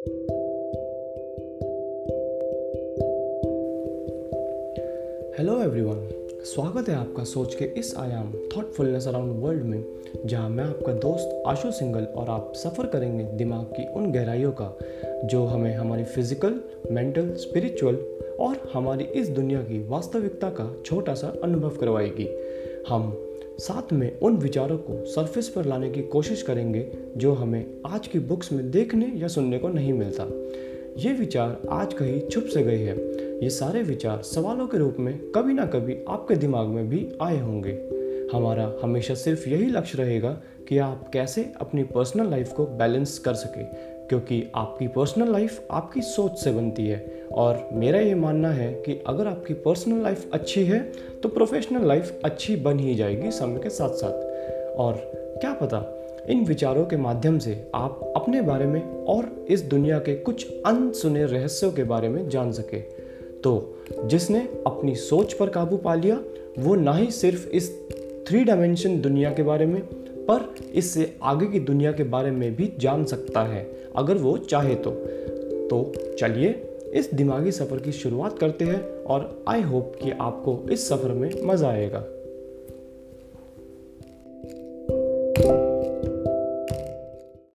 Hello everyone स्वागत है आपका सोच के इस आयाम थॉटफुलनेस अराउंड वर्ल्ड में, जहाँ मैं आपका दोस्त आशु सिंगल और आप सफ़र करेंगे दिमाग की उन गहराइयों का, जो हमें हमारी फ़िज़िकल मेंटल स्पिरिचुअल और हमारी इस दुनिया की वास्तविकता का छोटा सा अनुभव करवाएगी। हम साथ में उन विचारों को सरफेस पर लाने की कोशिश करेंगे जो हमें आज की बुक्स में देखने या सुनने को नहीं मिलता। ये विचार आज कहीं छुप से गए हैं। ये सारे विचार सवालों के रूप में कभी ना कभी आपके दिमाग में भी आए होंगे। हमारा हमेशा सिर्फ़ यही लक्ष्य रहेगा कि आप कैसे अपनी पर्सनल लाइफ को बैलेंस कर सके। क्योंकि आपकी पर्सनल लाइफ आपकी सोच से बनती है। और मेरा ये मानना है कि अगर आपकी पर्सनल लाइफ अच्छी है तो प्रोफेशनल लाइफ अच्छी बन ही जाएगी समय के साथ साथ और क्या पता, इन विचारों के माध्यम से आप अपने बारे में और इस दुनिया के कुछ अनसुने रहस्यों के बारे में जान सके। तो जिसने अपनी सोच पर काबू पा लिया, वो ना ही सिर्फ़ इस थ्री डायमेंशन दुनिया के बारे में पर इससे आगे की दुनिया के बारे में भी जान सकता है, अगर वो चाहे तो। तो चलिए इस दिमागी सफ़र की शुरुआत करते हैं और आई होप कि आपको इस सफ़र में मज़ा आएगा।